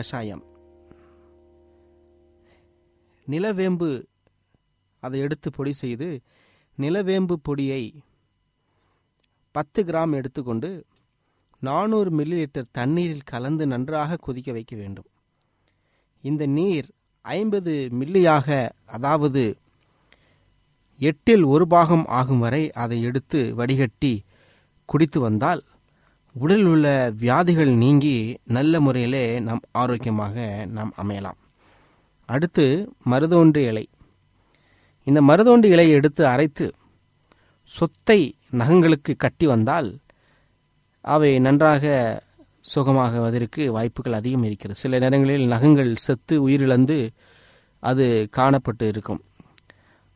கஷாயம். நிலவேம்பு அதை எடுத்து பொடி செய்து நிலவேம்பு பொடியை பத்து கிராம் எடுத்துக்கொண்டு நானூறு மில்லி லிட்டர் தண்ணீரில் கலந்து நன்றாக கொதிக்க வைக்க வேண்டும். இந்த நீர் ஐம்பது மில்லியாக அதாவது எட்டில் ஒரு பாகம் ஆகும் வரை அதை எடுத்து வடிகட்டி குடித்து வந்தால் உடலில் உள்ள வியாதிகள் நீங்கி நல்ல முறையிலே நாம் ஆரோக்கியமாக நாம் அமையலாம். அடுத்து மருதோன்று இலை. இந்த மருதோண்டு இலையை எடுத்து அரைத்து சொத்தை நகங்களுக்கு கட்டி வந்தால் அவை நன்றாக சுகமாகுவதற்கு வாய்ப்புகள் அதிகம் இருக்கிறது. சில நேரங்களில் நகங்கள் செத்து உயிரிழந்து அது காணப்பட்டு இருக்கும்.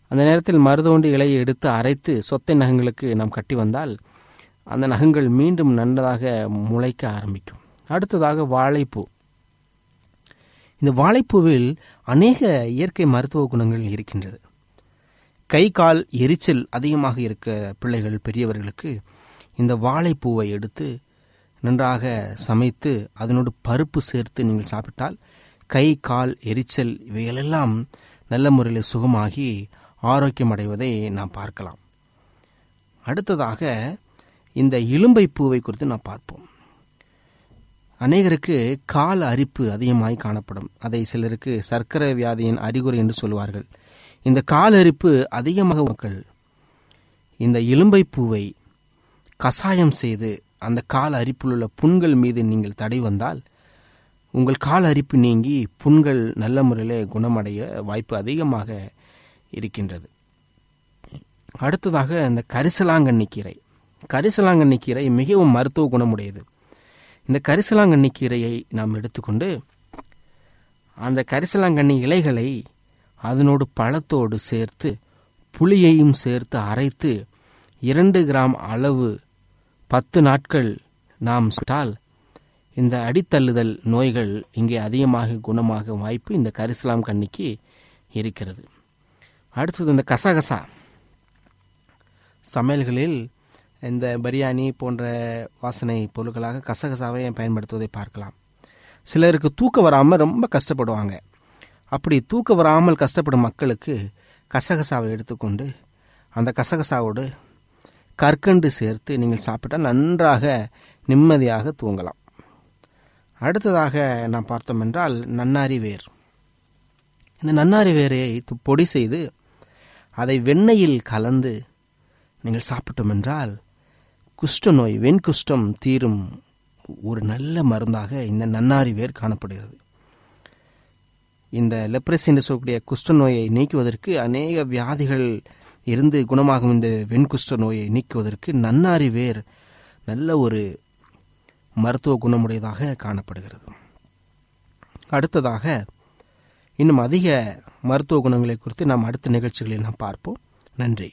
அந்த நேரத்தில் மருதோண்டு இலையை எடுத்து அரைத்து சொத்தை நகங்களுக்கு நாம் கட்டி வந்தால் அந்த நகங்கள் மீண்டும் நன்றதாக முளைக்க ஆரம்பிக்கும். அடுத்ததாக வாழைப்பூ. இந்த வாழைப்பூவில் அநேக இயற்கை மருத்துவ குணங்கள் இருக்கின்றது. கை கால் எரிச்சல் அதிகமாக இருக்க பிள்ளைகள் பெரியவர்களுக்கு இந்த வாழைப்பூவை எடுத்து நன்றாக சமைத்து அதனோடு பருப்பு சேர்த்து நீங்கள் சாப்பிட்டால் கை கால் எரிச்சல் இவைகளெல்லாம் நல்ல முறையில் சுகமாகி ஆரோக்கியம் அடைவதை நாம் பார்க்கலாம். அடுத்ததாக இந்த இலும்பை பூவை குறித்து நாம் பார்ப்போம். அநேகருக்கு கால் அரிப்பு அதிகமாய் காணப்படும். அதை சிலருக்கு சர்க்கரை வியாதியின் அறிகுறி என்று சொல்வார்கள் இந்த கால அரிப்பு அதிகமாக மக்கள் இந்த இலும்பை பூவை கசாயம் செய்து அந்த கால் அரிப்பில் உள்ள புண்கள் மீது நீங்கள் தடை வந்தால் உங்கள் கால் அரிப்பு நீங்கி புண்கள் நல்ல முறையில் குணமடைய வாய்ப்பு அதிகமாக இருக்கின்றது. அடுத்ததாக இந்த கரிசலாங்கண்ணி கீரை. கரிசலாங்கண்ணி கீரை மிகவும் மருத்துவ குணமுடையது. இந்த கரிசலாங்கண்ணி கீரையை நாம் எடுத்துக்கொண்டு அந்த கரிசலாங்கண்ணி இலைகளை அதனோடு பழத்தோடு சேர்த்து புளியையும் சேர்த்து அரைத்து இரண்டு கிராம் அளவு பத்து நாட்கள் நாம் சுட்டால் இந்த அடித்தள்ளுதல் நோய்கள் இங்கே அதிகமாக குணமாக வாய்ப்பு இந்த கரிசலாம் கண்ணிக்கு இருக்கிறது. அடுத்தது இந்த கசகசா. சமையல்களில் இந்த பிரியாணி போன்ற வாசனை பொருட்களாக கசகசாவை பயன்படுத்துவதை பார்க்கலாம். சிலருக்கு தூக்கம் வராமல் ரொம்ப கஷ்டப்படுவாங்க. அப்படி தூக்கம் வராமல் கஷ்டப்படும் மக்களுக்கு கசகசாவை எடுத்துக்கொண்டு அந்த கசகசாவோடு கற்கண்டு சேர்த்து நீங்கள் சாப்பிட்டால் நன்றாக நிம்மதியாக தூங்கலாம். அடுத்ததாக நாம் பார்த்தோம் என்றால் நன்னாரி வேர். இந்த நன்னாரி வேரை பொடி செய்து அதை வெண்ணெயில் கலந்து நீங்கள் சாப்பிட்டோம் என்றால் குஷ்ட நோய் வெண்குஷ்டம் தீரும் ஒரு நல்ல மருந்தாக இந்த நன்னாரி வேர் காணப்படுகிறது. இந்த லெப்ரஸ் என்று சொல்லக்கூடிய குஷ்ட நோயை நீக்குவதற்கு அநேக வியாதிகள் இருந்து குணமாகும் இந்த வெண்குஷ்ட நோயை நீக்குவதற்கு நன்னாரி வேர் நல்ல ஒரு மருத்துவ குணமுடையதாக காணப்படுகிறது. அடுத்ததாக இன்னும் அதிக மருத்துவ குணங்களை குறித்து நாம் அடுத்த நிகழ்ச்சிகளில் நாம் பார்ப்போம். நன்றி.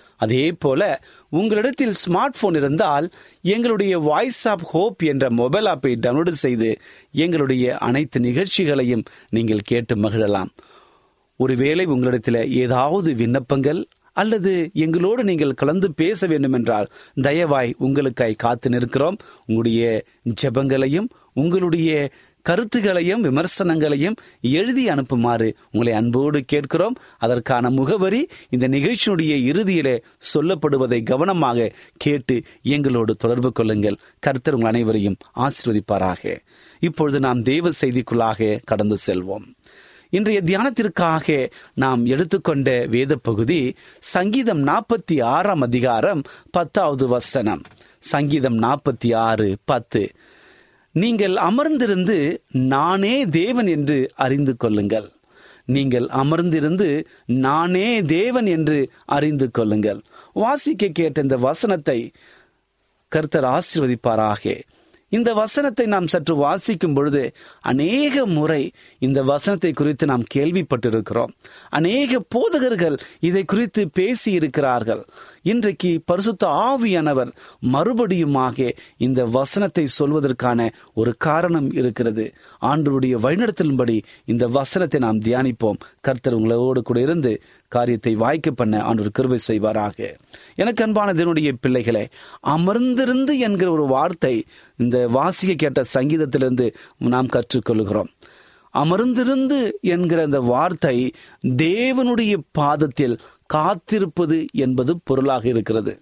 அதே போல உங்களிடத்தில் ஸ்மார்ட் போன் இருந்தால் எங்களுடைய வாய்ஸ் ஆப் ஹோப் என்ற மொபைல் ஆப்பை டவுன்லோடு செய்து எங்களுடைய அனைத்து நிகழ்ச்சிகளையும் நீங்கள் கேட்டு மகிழலாம். ஒருவேளை உங்களிடத்தில் ஏதாவது விண்ணப்பங்கள் அல்லது எங்களோடு நீங்கள் கலந்து பேச வேண்டும் என்றால் தயவாய் உங்களுக்காய் காத்து நிற்கிறோம். உங்களுடைய ஜெபங்களையும் உங்களுடைய கருத்துகளையும் விமர்சனங்களையும் எழுதி அனுப்புமாறு உங்களை அன்போடு கேட்கிறோம். அதற்கான முகவரி இந்த நிகழ்ச்சியுடைய இறுதியிலே சொல்லப்படுவதை கவனமாக கேட்டு எங்களோடு தொடர்பு கொள்ளுங்கள். கர்த்தர் உங்கள் அனைவரையும் ஆசிர்வதிப்பாராக. இப்பொழுது நாம் தெய்வ செய்திக்குள்ளாக கடந்து செல்வோம். இன்றைய தியானத்திற்காக நாம் எடுத்துக்கொண்ட வேத பகுதி சங்கீதம் நாற்பத்தி ஆறாம் அதிகாரம் பத்தாவது வசனம். சங்கீதம் நாற்பத்தி ஆறு பத்து. நீங்கள் அமர்ந்திருந்து நானே தேவன் என்று அறிந்து கொள்ளுங்கள். நீங்கள் அமர்ந்திருந்து நானே தேவன் என்று அறிந்து கொள்ளுங்கள். வாசிக்க கேட்ட இந்த வசனத்தை கர்த்தர் ஆசிர்வதிப்பாராகே. இந்த வசனத்தை நாம் சற்று வாசிக்கும் பொழுது அநேக முறை இந்த வசனத்தை குறித்து நாம் கேள்விப்பட்டிருக்கிறோம். அநேக போதகர்கள் இதை குறித்து பேசி இருக்கிறார்கள் இன்றைக்கு பரிசுத்த ஆவியானவர் மறுபடியுமாக இந்த வசனத்தை சொல்வதற்கான ஒரு காரணம் இருக்கிறது. ஆண்டுடைய வழிநடத்தலின்படி இந்த வசனத்தை நாம் தியானிப்போம். கர்த்தர் உங்களோடு கூட இருந்து காரியத்தை வாய்க்க பண்ண ஆண்டவர் கிருபை செய்வாராக. எனக்கு அன்பான இதனுடைய பிள்ளைகளே அமர்ந்திருந்து என்கிற ஒரு வார்த்தை இந்த வாசிக்க கேட்ட சங்கீதத்திலிருந்து நாம் கற்றுக்கொள்கிறோம். அமர்ந்திருந்து என்கிற அந்த வார்த்தை தேவனுடைய பாதத்தில் காத்திருப்பது என்பது பொருளாக இருக்கிறது.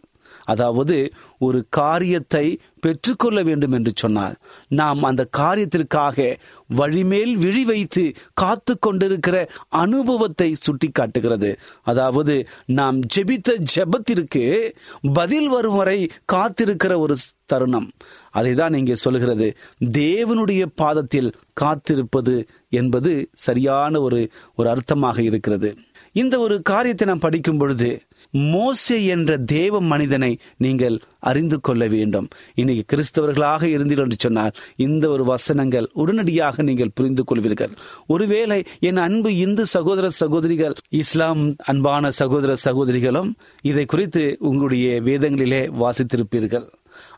அதாவது ஒரு காரியத்தை பெற்றுக்கொள்ள வேண்டும் என்று சொன்னால் நாம் அந்த காரியத்திற்காக வழிமேல் விழி வைத்து காத்து கொண்டிருக்கிற அனுபவத்தை சுட்டி காட்டுகிறது அதாவது நாம் ஜெபித்த ஜெபத்திற்கு பதில் வரும் வரை காத்திருக்கிற ஒரு தருணம். அதை தான் இங்கே சொல்கிறது தேவனுடைய பாதத்தில் காத்திருப்பது என்பது சரியான ஒரு ஒரு அர்த்தமாக இருக்கிறது. இந்த ஒரு காரியத்தை நாம் படிக்கும் பொழுது மோசே என்ற தேவ மனிதனை நீங்கள் அறிந்து கொள்ள வேண்டும். இன்னைக்கு கிறிஸ்தவர்களாக இருந்தீர்கள் என்று சொன்னால் இந்த ஒரு வசனங்கள் உடனடியாக நீங்கள் புரிந்து கொள்வீர்கள். ஒருவேளை என் அன்பு இந்து சகோதர சகோதரிகள் இஸ்லாம் அன்பான சகோதர சகோதரிகளும் இதை குறித்து உங்களுடைய வேதங்களிலே வாசித்திருப்பீர்கள்.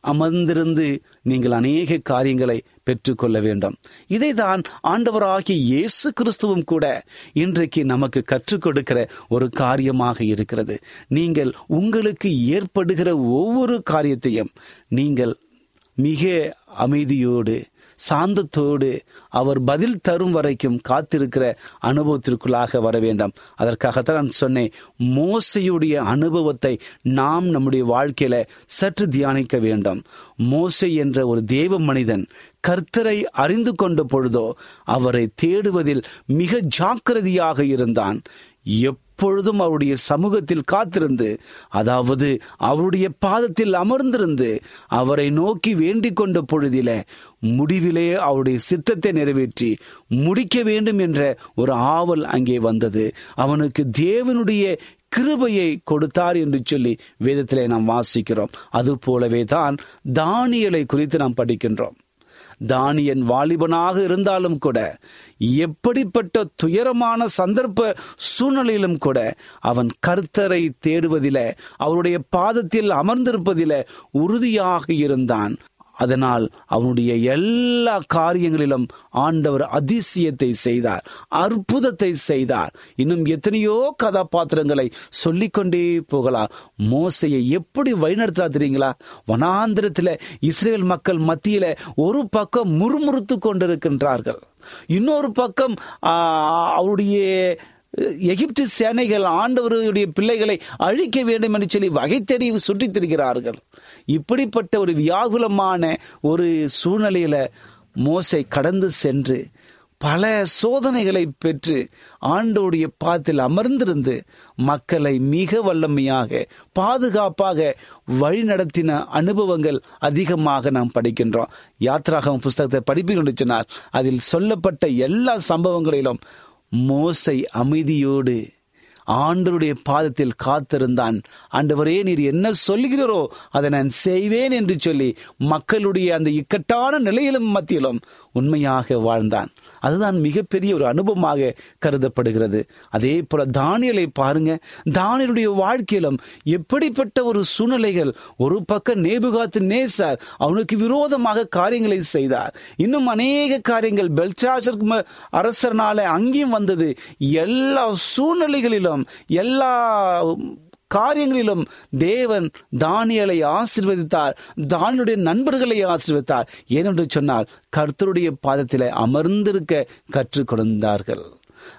அமர்ந்திருந்து நீங்கள் அநேக காரியங்களை பெற்றுக்கொள்ள வேண்டும். இதைதான் ஆண்டவராகிய இயேசு கிறிஸ்துவும் கூட இன்றைக்கு நமக்கு கற்றுக் கொடுக்கிற ஒரு காரியமாக இருக்கிறது. நீங்கள் உங்களுக்கு ஏற்படுகிற ஒவ்வொரு காரியத்தையும் நீங்கள் மிக அமைதியோடு சாந்தத்தோடு அவர் பதில் தரும் வரைக்கும் காத்திருக்கிற அனுபவத்திற்குள்ளாக வர வேண்டாம். அதற்காகத்தான் நான் சொன்னேன் மோசையுடைய அனுபவத்தை நாம் நம்முடைய வாழ்க்கையில சற்று தியானிக்க வேண்டும். மோசை என்ற ஒரு தேவ மனிதன் கர்த்தரை அறிந்து கொண்ட பொழுதோ அவரை தேடுவதில் மிக ஜாக்கிரதையாக இருந்தான். எப்பொழுதும் அவருடைய சமூகத்தில் காத்திருந்து அதாவது அவருடைய பாதத்தில் அமர்ந்திருந்து அவரை நோக்கி வேண்டிக் கொண்ட பொழுதில முடிவிலே அவருடைய சித்தத்தை நிறைவேற்றி முடிக்க வேண்டும் என்ற ஒரு ஆவல் அங்கே வந்தது. அவனுக்கு தேவனுடைய கிருபையை கொடுத்தார் என்று சொல்லி வேதத்திலே நாம் வாசிக்கிறோம். அது போலவே தான் தானியலை குறித்து நாம் படிக்கின்றோம். தானியன் வாலிபனாக இருந்தாலும் கூட எப்படிப்பட்ட துயரமான சந்தர்ப்ப சூழ்நிலையிலும் கூட அவன் கர்த்தரை தேடுவதில அவருடைய பாதத்தில் அமர்ந்திருப்பதில உறுதியாக இருந்தான். அதனால் அவனுடைய எல்லா காரியங்களிலும் ஆண்டவர் அதிசயத்தை செய்தார் அற்புதத்தை செய்தார். இன்னும் எத்தனையோ கதாபாத்திரங்களை சொல்லிக்கொண்டே போகலாம். மோசையை எப்படி வழிநடத்தா தெரியுங்களா? வனாந்திரத்தில் இஸ்ரேல் மக்கள் மத்தியில ஒரு பக்கம் முறுமுறுத்து கொண்டிருக்கின்றார்கள். இன்னொரு பக்கம் அவருடைய எகிப்து சேனைகள் ஆண்டவருடைய பிள்ளைகளை அழிக்க வேண்டும் என்று சொல்லி வகை தேடி சுற்றித் திரிகிறார்கள். இப்படிப்பட்ட ஒரு வியாகுலமான ஒரு சூழ்நிலையில மோசை கடந்து சென்று பல சோதனைகளை பெற்று ஆண்டோடைய பாத்தில் அமர்ந்திருந்து மக்களை மிக வல்லமையாக பாதுகாப்பாக வழிநடத்தின அனுபவங்கள் அதிகமாக நாம் படிக்கின்றோம். யாத்ராகம் புஸ்தகத்தை படிப்பீர்கள் சொன்னால் அதில் சொல்லப்பட்ட எல்லா சம்பவங்களிலும் மோசை அமைதியோடு ஆண்டருடைய பாதத்தில் காத்திருந்தான். ஆண்டவரே நீர் என்ன சொல்கிறீரோ அதை நான் செய்வேன் என்று சொல்லி மக்களுடைய அந்த இக்கட்டான நிலையிலும் மத்தியிலும் உண்மையாக வாழ்ந்தான். அதுதான் மிகப்பெரிய ஒரு அனுபவமாக கருதப்படுகிறது. அதே போல தானியலை பாருங்க. தானியலுடைய வாழ்க்கையிலும் எப்படிப்பட்ட ஒரு சூழ்நிலைகள். ஒரு பக்கம் நேபுகாத்து நேசார் அவனுக்கு விரோதமாக காரியங்களை செய்தார். இன்னும் அநேக காரியங்கள் பெல்சாசர் அரசர்னால அங்கேயும் வந்தது. எல்லா சூழ்நிலைகளிலும் எல்லா காரியங்களிலும் தேவன் தானியலை ஆசிர்வதித்தார் தானியுடைய நண்பர்களை ஆசிர்வதித்தார். ஏனென்று சொன்னால் கர்த்தருடைய பாதத்தில் அமர்ந்திருக்க கற்றுக் கொடுத்தார்கள்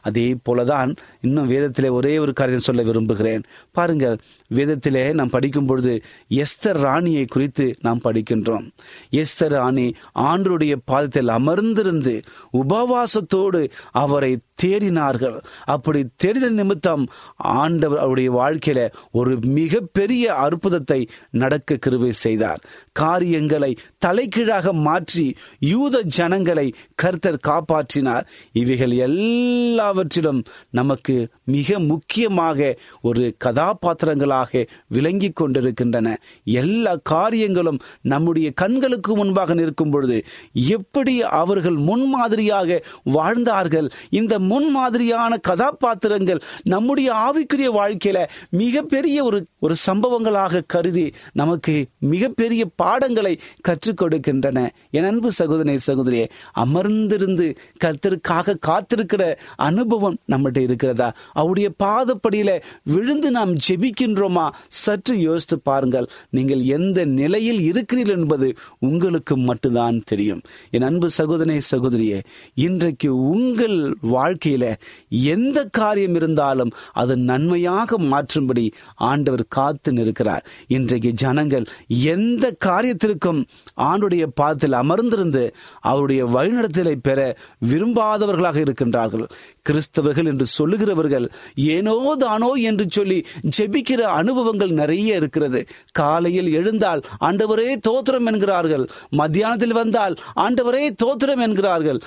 அதே போலதான் இன்னும் வேதத்திலே ஒரே ஒரு காரியம் சொல்ல விரும்புகிறேன். பாருங்கள் வேதத்திலே நாம் படிக்கும் பொழுது எஸ்தர் ராணியை குறித்து நாம் படிக்கின்றோம். எஸ்தர் ராணி ஆண்டருடைய பாதத்தில் அமர்ந்திருந்து உபவாசத்தோடு அவரை தேடினார்கள். அப்படி தேடின நிமித்தம் ஆண்டவர் அவருடைய வாழ்க்கையில ஒரு மிகப்பெரிய அற்புதத்தை நடக்க கிருவை செய்தார். காரியங்களை தலைகீழாக மாற்றி யூத ஜனங்களை கர்த்தர் காப்பாற்றினார். இவைகள் எல்லாவற்றிலும் நமக்கு மிக முக்கியமாக ஒரு கதாபாத்திரங்களாக விளங்கி கொண்டிருக்கின்றன. எல்லா காரியங்களும் நம்முடைய கண்களுக்கு முன்பாக நிற்கும் பொழுது எப்படி அவர்கள் முன்மாதிரியாக வாழ்ந்தார்கள்? இந்த முன்மாதிரியான கதாபாத்திரங்கள் நம்முடைய ஆவிக்குரிய வாழ்க்கையில மிகப்பெரிய ஒரு ஒரு சம்பவங்களாக கருதி நமக்கு மிகப்பெரிய பாடங்களை கற்றுக் கொடுக்கின்றன. என் அன்பு சகோதரி சகோதரியே அமர்ந்திருந்து கர்த்தருக்காக காத்திருக்கிற அனுபவம் நம்மகிட்ட இருக்கிறதா? அவருடைய பாதப்படியில விழுந்து நாம் ஜெபிக்கின்றோம். சற்று யோசித்து பாருங்கள். நீங்கள் எந்த நிலையில் இருக்கிறீர்கள் என்பது உங்களுக்கு மட்டும்தான் தெரியும். என் அன்பு சகோதரே சகோதரியே இன்றைக்கு உங்கள் வாழ்க்கையில எந்த காரியம் இருந்தாலும் அது நன்மையாக மாற்றும்படி ஆண்டவர் காத்து நிற்கிறார். இன்றைக்கு ஜனங்கள் எந்த காரியத்திற்கும் ஆண்டுடைய பாதத்தில் அமர்ந்திருந்து அவருடைய வழிநடத்தலை பெற விரும்பாதவர்களாக இருக்கின்றார்கள். கிறிஸ்தவர்கள் என்று சொல்லுகிறவர்கள் ஏனோ தானோ என்று சொல்லி ஜெபிக்கிற அனுபவங்கள் நிறைய இருக்கிறது. காலையில் எழுந்தால் ஆண்டவரே தோத்திரம் என்கிறார்கள். மத்தியானத்தில் வந்தால் ஆண்டவரே தோத்திரம் என்கிறார்கள்.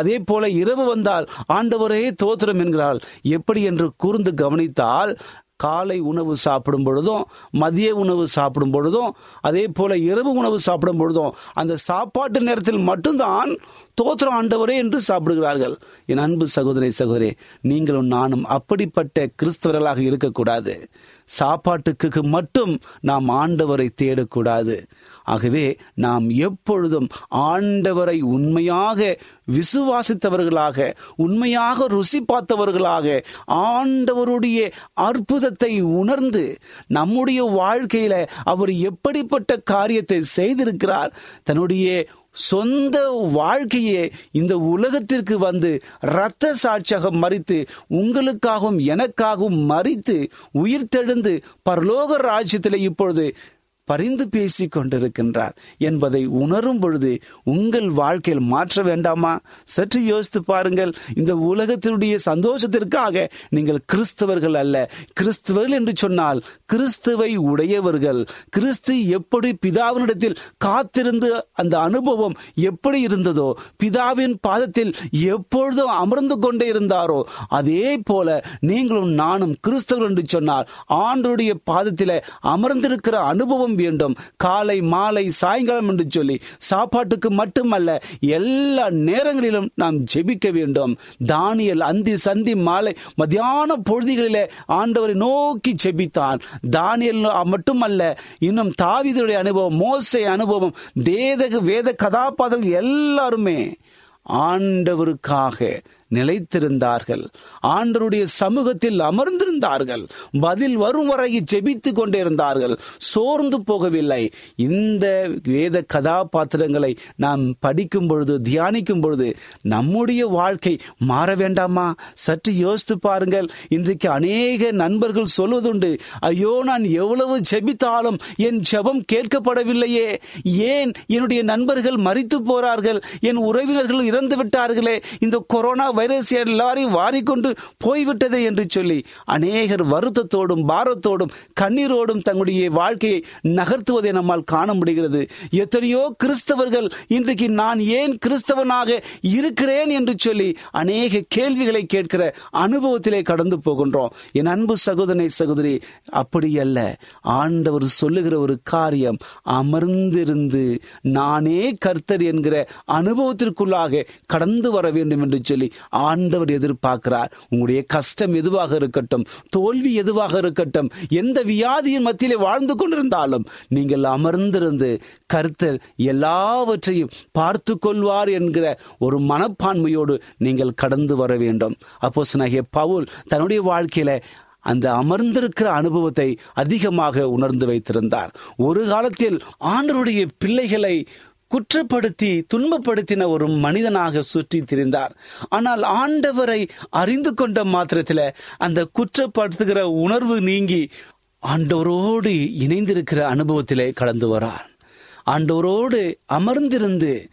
அதே போல இரவு வந்தால் ஆண்டவரே தோத்திரம் என்கிறார்கள் எப்படி என்று கூர்ந்து கவனித்தால் காலை உணவு சாப்பிடும் பொழுதும் மதிய உணவு சாப்பிடும் பொழுதும் அதே போல இரவு உணவு சாப்பிடும் பொழுதும் அந்த சாப்பாட்டு நேரத்தில் மட்டும்தான் தோத்திரம் ஆண்டவரே என்று சாப்பிடுகிறார்கள். என் அன்பு சகோதரி சகோதரி நீங்களும் நானும் அப்படிப்பட்ட கிறிஸ்தவர்களாக இருக்கக்கூடாது. சாப்பாட்டுக்கு மட்டும் நாம் ஆண்டவரை தேடக்கூடாது. ஆகவே நாம் எப்பொழுதும் ஆண்டவரை உண்மையாக விசுவாசித்தவர்களாக உண்மையாக ருசி பார்த்தவர்களாக ஆண்டவருடைய அற்புதத்தை உணர்ந்து நம்முடைய வாழ்க்கையில அவர் எப்படிப்பட்ட காரியத்தை செய்திருக்கிறார் தன்னுடைய சொந்த வாழ்க்கையே இந்த உலகத்திற்கு வந்து இரத்த சாட்சியாக மறித்து உங்களுக்காகவும் எனக்காகவும் மறித்து உயிர் தெழுந்து பரலோக ராஜ்யத்தில் இப்பொழுது பரிந்து பேசி கொண்டிருக்கின்றார் என்பதை உணரும் பொழுது உங்கள் வாழ்க்கையில் மாற்ற வேண்டாமா? சற்று யோசித்து பாருங்கள். இந்த உலகத்தினுடைய சந்தோஷத்திற்காக நீங்கள் கிறிஸ்தவர்கள் அல்ல. கிறிஸ்தவர்கள் என்று சொன்னால் கிறிஸ்துவை உடையவர்கள். கிறிஸ்து எப்படி பிதாவினிடத்தில் காத்திருந்து அந்த அனுபவம் எப்படி இருந்ததோ பிதாவின் பாதத்தில் எப்பொழுதும் அமர்ந்து கொண்டே இருந்தாரோ அதே போல நீங்களும் நானும் கிறிஸ்தவர்கள் என்று சொன்னால் ஆண்டுடைய பாதத்தில் அமர்ந்திருக்கிற அனுபவம் வேண்டும் காலை மாலை சாயங்காலம் என்று சொல்லி சாப்பாட்டுக்கு மட்டுமல்ல எல்லா நேரங்களிலும் நாம் ஜெபிக்க வேண்டும். தானியல் அந்தி சந்தி மாலை மத்தியான பொழுதுகளிலே ஆண்டவரை நோக்கி ஜெபித்தான். தானியல் மட்டுமல்ல இன்னும் தாவிதனுடைய அனுபவம் மோசை அனுபவம் தேதக வேத கதாபாத்திரங்கள் எல்லாருமே ஆண்டவருக்காக நிலைத்திருந்தார்கள். ஆண்டருடைய சமூகத்தில் அமர்ந்திருந்தார்கள். பதில் வரும் வரை ஜெபித்து கொண்டிருந்தார்கள். சோர்ந்து போகவில்லை. இந்த வேத கதாபாத்திரங்களை நாம் படிக்கும் பொழுது தியானிக்கும் பொழுது நம்முடைய வாழ்க்கை மாற வேண்டாமா? சற்று யோசித்து பாருங்கள். இன்றைக்கு அநேக நண்பர்கள் சொல்வதுண்டு ஐயோ நான் எவ்வளவு ஜெபித்தாலும் என் ஜெபம் கேட்கப்படவில்லையே. ஏன் என்னுடைய நண்பர்கள் மறித்து போறார்கள்? என் உறவினர்கள் இறந்து விட்டார்களே இந்த கொரோனா வைரஸ் எல்லாரையும் வாரிக்கொண்டு போய்விட்டதே என்று சொல்லி அநேகர் வருத்தத்தோடும் பாரத்தோடும் கண்ணீரோடும் தங்களுடைய வாழ்க்கையை நகர்த்துவதை நம்மால் காண முடிகிறது. எத்தனையோ கிறிஸ்தவர்கள் இன்றைக்கு நான் ஏன் கிறிஸ்தவனாக இருக்கிறேன்? என்று சொல்லி அநேக கேள்விகளை கேட்கிற அனுபவத்திலே கடந்து போகின்றோம். என் அன்பு சகோதரனை சகோதரி அப்படி அல்ல. ஆண்டவர் சொல்லுகிற ஒரு காரியம் அமர்ந்திருந்து நானே கர்த்தர் என்கிற அனுபவத்திற்குள்ளாக கடந்து வர வேண்டும் என்று சொல்லி ஆண்டவர் எதிர்பார்க்கிறார். உங்களுடைய கஷ்டம் எதுவாக இருக்கட்டும் தோல்வி எதுவாக இருக்கட்டும் எந்த வியாதியின் மத்தியிலே வாழ்ந்து கொண்டிருந்தாலும் நீங்கள் அமர்ந்திருந்து கருத்தர் எல்லாவற்றையும் பார்த்து கொள்வார் என்கிற ஒரு மனப்பான்மையோடு நீங்கள் கடந்து வர வேண்டும். அப்போ பவுல் தன்னுடைய வாழ்க்கையில அந்த அமர்ந்திருக்கிற அனுபவத்தை அதிகமாக உணர்ந்து வைத்திருந்தார். ஒரு காலத்தில் ஆண்டருடைய பிள்ளைகளை குற்றப்படுத்தி துன்பப்படுத்தின ஒரு மனிதனாக சுற்றி திரிந்தார். ஆனால் ஆண்டவரை அறிந்து கொண்ட மாத்திரத்தில் அந்த குற்றப்படுத்துகிற உணர்வு நீங்கி ஆண்டவரோடு இணைந்திருக்கிற அனுபவத்திலே கடந்து வரார். ஆண்டவரோடு அமர்ந்திருந்து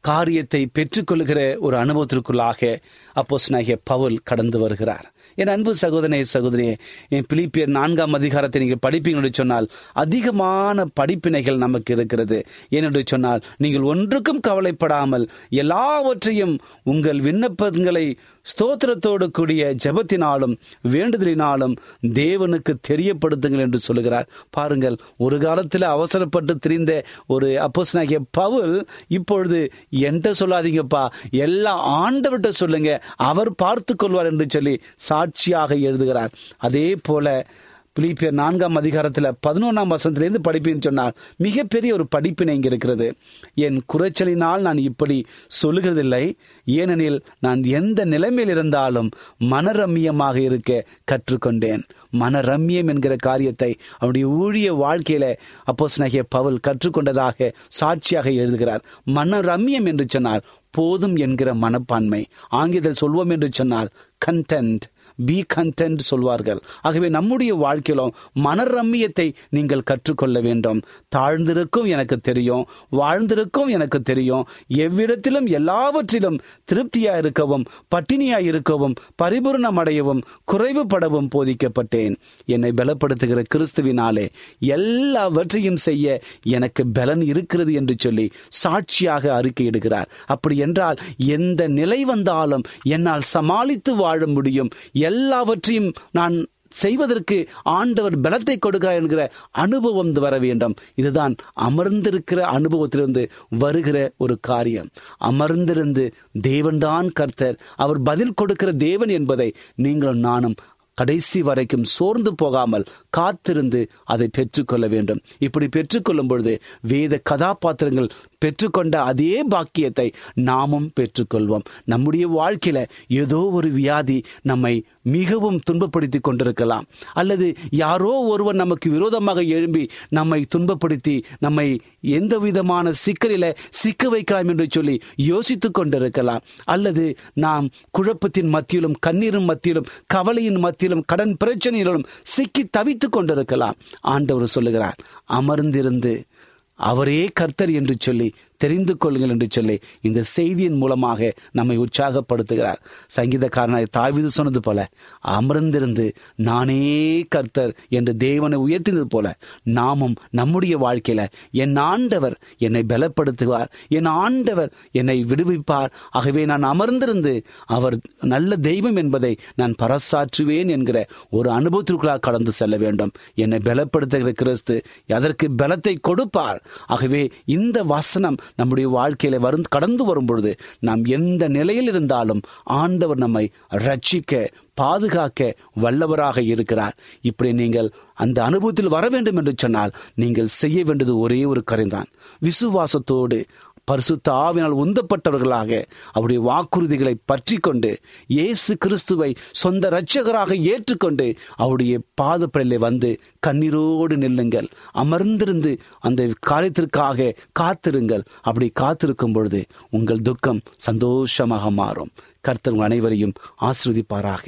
காரியத்தை பெற்றுக்கொள்கிற ஒரு அனுபவத்திற்குள்ளாக அப்போஸ் பவுல் கடந்து வருகிறார். என் அன்பு சகோதரனே சகோதரியே என் பிலிப்பியர் நான்காம் அதிகாரத்தை நீங்கள் படிப்பீங்க சொன்னால் அதிகமான படிப்பினைகள் நமக்கு இருக்கிறது. ஏனென்று சொன்னால் நீங்கள் ஒன்றுக்கும் கவலைப்படாமல் எல்லாவற்றையும் உங்கள் விண்ணப்பங்களை ஸ்தோத்திரத்தோடு கூடிய ஜபத்தினாலும் வேண்டுதலினாலும் தேவனுக்கு தெரியப்படுத்துங்கள் என்று சொல்லுகிறார். பாருங்கள் ஒரு காலத்தில் அவசரப்பட்டு திரிந்த ஒரு அப்போசனாகிய பவுல் இப்பொழுது என்கிட்ட சொல்லாதீங்கப்பா எல்லா ஆண்டவர்கிட்ட சொல்லுங்க அவர் பார்த்து கொள்வார் என்று சொல்லி சாட்சியாக எழுதுகிறார். அதே போல பிலிப்பியர் நான்காம் அதிகாரத்தில் பதினொன்றாம் வசனத்திலேருந்து படிப்பேன்னு சொன்னால் மிகப்பெரிய ஒரு படிப்பினை இங்கே இருக்கிறது. என் குறைச்சலினால் நான் இப்படி சொல்லுகிறதில்லை. ஏனெனில் நான் எந்த நிலைமையில் இருந்தாலும் மனரம்யமாக இருக்க கற்றுக்கொண்டேன். மனரம்யம் என்கிற காரியத்தை அவனுடைய ஊழிய வாழ்க்கையில அப்போஸ் நகிய பவுல் கற்றுக்கொண்டதாக சாட்சியாக எழுதுகிறார். மனரம்யம் என்று சொன்னால் போதும் என்கிற மனப்பான்மை. ஆங்கிலத்தில் சொல்வோம் என்று சொன்னால் கண்டென்ட் பி கண்டென்ட் சொல்வார்கள். ஆகவே நம்முடைய வாழ்க்கையிலும் மனரம்மியத்தை நீங்கள் கற்றுக்கொள்ள வேண்டும். தாழ்ந்திருக்கும் எனக்கு தெரியும் வாழ்ந்திருக்கும் எனக்கு தெரியும். எவ்விடத்திலும் எல்லாவற்றிலும் திருப்தியா இருக்கவும் பட்டினியா இருக்கவும் பரிபூர்ணம் அடையவும் குறைவுபடவும் போதிக்கப்பட்டேன். என்னை பலப்படுத்துகிற கிறிஸ்துவினாலே எல்லாவற்றையும் செய்ய எனக்கு பலன் இருக்கிறது என்று சொல்லி சாட்சியாக அறிக்கையிடுகிறார். அப்படி என்றால் எந்த நிலை வந்தாலும் என்னால் சமாளித்து வாழ முடியும். எல்லாவற்றையும் நான் செய்வதற்கு ஆண்டவர் பலத்தை கொடுக்கிறார் என்கிற அனுபவம் வர வேண்டும். இதுதான் அமர்ந்திருக்கிற அனுபவத்திலிருந்து வருகிற ஒரு காரியம். அமர்ந்திருந்து தேவன்தான் கர்த்தர். அவர் பதில் கொடுக்கிற தேவன் என்பதை நீங்கள் நானும் கடைசி வரைக்கும் சோர்ந்து போகாமல் காத்திருந்து அதை பெற்றுக்கொள்ள வேண்டும். இப்படி பெற்றுக்கொள்ளும் பொழுது வேத கதாபாத்திரங்கள் பெற்றுக்கொண்ட அதே பாக்கியத்தை நாமும் பெற்றுக்கொள்வோம். நம்முடைய வாழ்க்கையில ஏதோ ஒரு வியாதி நம்மை மிகவும் துன்பப்படுத்தி கொண்டிருக்கலாம். அல்லது யாரோ ஒருவர் நமக்கு விரோதமாக எழும்பி நம்மை துன்பப்படுத்தி நம்மை எந்த விதமான சிக்கலில் சிக்க வைக்கலாம் என்று சொல்லி யோசித்து கொண்டிருக்கலாம். அல்லது நாம் குழப்பத்தின் மத்தியிலும் கண்ணீரும் மத்தியிலும் கவலையின் மத்தியிலும் கடன் பிரச்சனையிலும் சிக்கி தவித்துக் கொண்டிருக்கலாம். ஆண்டவர் சொல்லுகிறார் அமர்ந்திருந்து அவரே கர்த்தர் என்று சொல்லி தெரிந்து கொள்ளுங்கள் என்று சொல்லி இந்த செய்தியின் மூலமாக நம்மை உற்சாகப்படுத்துகிறார். சங்கீதக்காரனாய் தாவிது சொன்னது போல அமர்ந்திருந்து நானே கர்த்தர் என்று தேவனை உயர்த்தினது போல நாமும் நம்முடைய வாழ்க்கையில என் ஆண்டவர் என்னை பலப்படுத்துவார் என் ஆண்டவர் என்னை விடுவிப்பார். ஆகவே நான் அமர்ந்திருந்து அவர் நல்ல தெய்வம் என்பதை நான் பரசாற்றுவேன் என்கிற ஒரு அனுபவத்திற்குள்ளாக கடந்து செல்ல வேண்டும். என்னை பலப்படுத்துகிற கிறிஸ்து அதற்கு பலத்தை கொடுப்பார்? ஆகவே இந்த வசனம் நம்முடைய வாழ்க்கையில வரும் கடந்து வரும் பொழுது நாம் எந்த நிலையில் இருந்தாலும் ஆண்டவர் நம்மை ரட்சிக்க பாதுகாக்க வல்லவராக இருக்கிறார். இப்படி நீங்கள் அந்த அனுபவத்தில் வர வேண்டும் என்று சொன்னால் நீங்கள் செய்ய வேண்டியது ஒரே ஒரு கரைந்தான். விசுவாசத்தோடு பரிசுத்த ஆவினால் உந்தப்பட்டவர்களாக அவருடைய வாக்குறுதிகளை பற்றி கொண்டு இயேசு கிறிஸ்துவை சொந்த இரட்சகராக ஏற்றுக்கொண்டு அவருடைய பாதப்படையிலே வந்து கண்ணீரோடு நில்லுங்கள். அமர்ந்திருந்து அந்த காரியத்திற்காக காத்திருங்கள். அப்படி காத்திருக்கும் பொழுது உங்கள் துக்கம் சந்தோஷமாக மாறும். கர்த்தர் அனைவரையும் ஆசிர்வதிப்பாராக.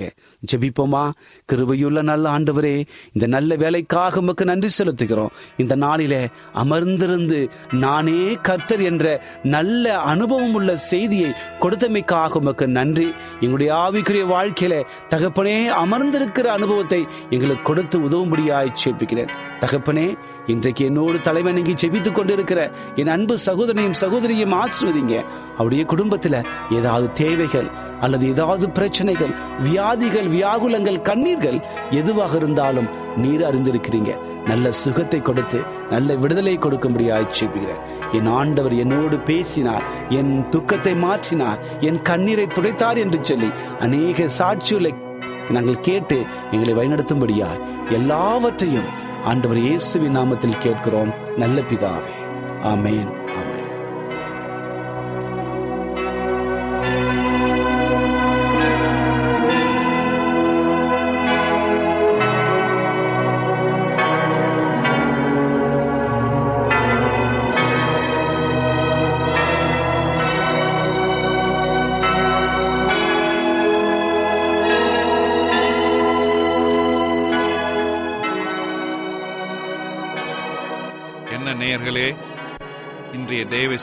ஜெபிப்போமா? கிருபையுள்ள நல்ல ஆண்டவரே இந்த நல்ல வேலைக்காக உமக்கு நன்றி செலுத்துகிறோம். இந்த நாளிலே அமர்ந்திருந்து நானே கர்த்தர் என்ற நல்ல அனுபவம் உள்ள செய்தியை கொடுத்தமைக்காக உமக்கு நன்றி. எங்களுடைய ஆவிக்குரிய வாழ்க்கையில தகப்பனே அமர்ந்திருக்கிற அனுபவத்தை எங்களுக்கு கொடுத்து உதவும்படியாய் சேப்பிக்கிறேன் தகப்பனே இன்றைக்கு என்னோடு தலைவணங்கி ஜெபித்துக் கொண்டிருக்கிற என் அன்பு சகோதரனையும் சகோதரியும் ஆசிர்வதிங்க. அவருடைய குடும்பத்தில் ஏதாவது தேவைகள் அல்லது ஏதாவது பிரச்சனைகள் வியாதிகள் வியாகுலங்கள் கண்ணீர்கள் எதுவாக இருந்தாலும் நீர் அறிந்திருக்கிறீங்க. நல்ல சுகத்தை கொடுத்து நல்ல விடுதலை கொடுக்கும்படியாய் ஜெபிக்கிறேன் என் ஆண்டவர் என்னோடு பேசினார் என் துக்கத்தை மாற்றினார் என் கண்ணீரை துடைத்தார் என்று சொல்லி அநேக சாட்சிகளை நாங்கள் கேட்டு எங்களை வழிநடத்தும்படியா எல்லாவற்றையும் ஆண்டவர் இயேசுவின் நாமத்தில் கேட்கிறோம். நல்ல பிதாவே. ஆமேன்.